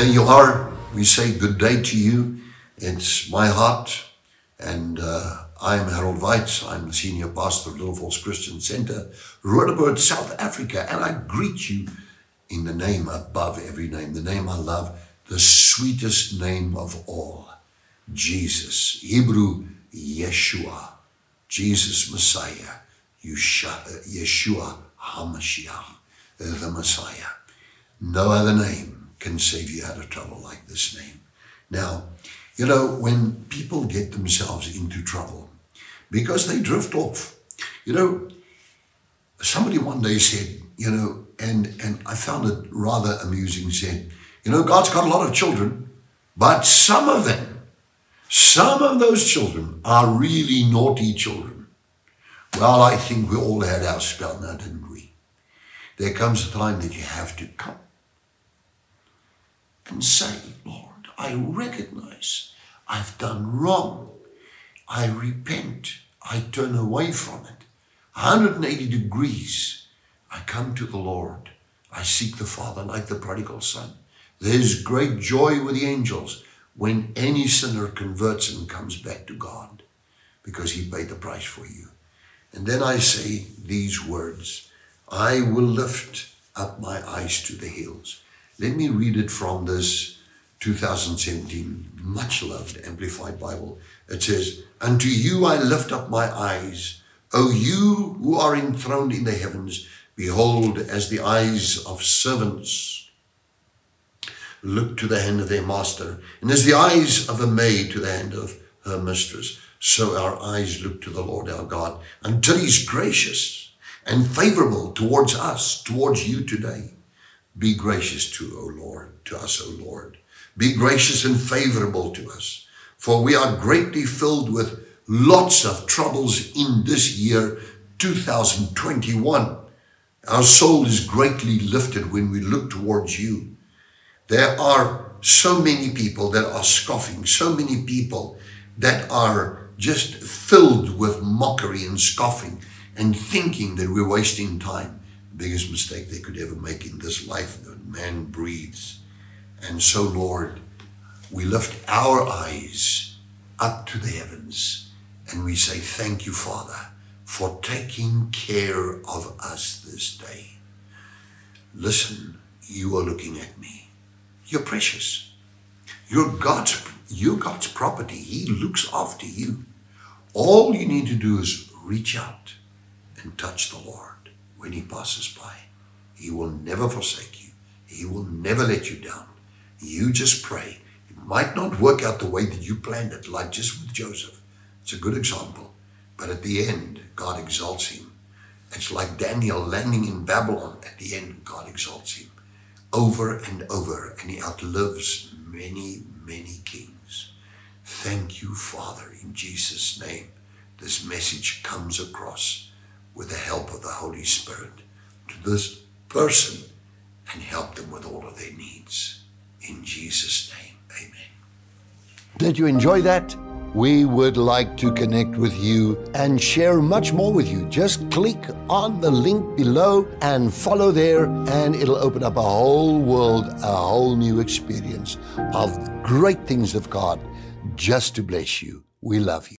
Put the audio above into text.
Are. We say good day to you. It's my heart, and uh, I am Harold Weitsz. I'm the senior pastor of Little Falls Christian Center, Roodepoort, South Africa, and I greet you in the name above every name, the name I love, the sweetest name of all, Jesus, Hebrew Yeshua, Jesus Messiah, Yeshua HaMashiach, the Messiah. No other name can save you out of trouble like this name. Now, you know, when people get themselves into trouble because they drift off, you know, somebody one day said, you know, and, and I found it rather amusing, said, you know, God's got a lot of children, but some of them, some of those children are really naughty children. Well, I think we all had our spell now, didn't we? There comes a time that you have to come and say, Lord, I recognize I've done wrong. I repent. I turn away from it. 180 degrees. I come to the Lord. I seek the Father like the prodigal son. There's great joy with the angels when any sinner converts and comes back to God because he paid the price for you. And then I say these words I will lift up my eyes to the hills. Let me read it from this 2017 much loved Amplified Bible. It says, Unto you I lift up my eyes, O you who are enthroned in the heavens, behold, as the eyes of servants look to the hand of their master, and as the eyes of a maid to the hand of her mistress, so our eyes look to the Lord our God, until he's gracious and favorable towards us, towards you today. Be gracious to, O Lord, to us, O Lord. Be gracious and favorable to us, for we are greatly filled with lots of troubles in this year, 2021. Our soul is greatly lifted when we look towards you. There are so many people that are scoffing, so many people that are just filled with mockery and scoffing and thinking that we're wasting time biggest mistake they could ever make in this life that man breathes. And so, Lord, we lift our eyes up to the heavens and we say, Thank you, Father, for taking care of us this day. Listen, you are looking at me. You're precious. You're God's, you're God's property. He looks after you. All you need to do is reach out and touch the Lord when he passes by. He will never forsake you. He will never let you down. You just pray. It might not work out the way that you planned it, like just with Joseph. It's a good example. But at the end, God exalts him. It's like Daniel landing in Babylon. At the end, God exalts him over and over, and he outlives many, many kings. Thank you, Father, in Jesus' name. This message comes across with the help of the Holy Spirit to this person and help them with all of their needs. In Jesus' name, amen. Did you enjoy that? We would like to connect with you and share much more with you. Just click on the link below and follow there, and it'll open up a whole world, a whole new experience of great things of God just to bless you. We love you.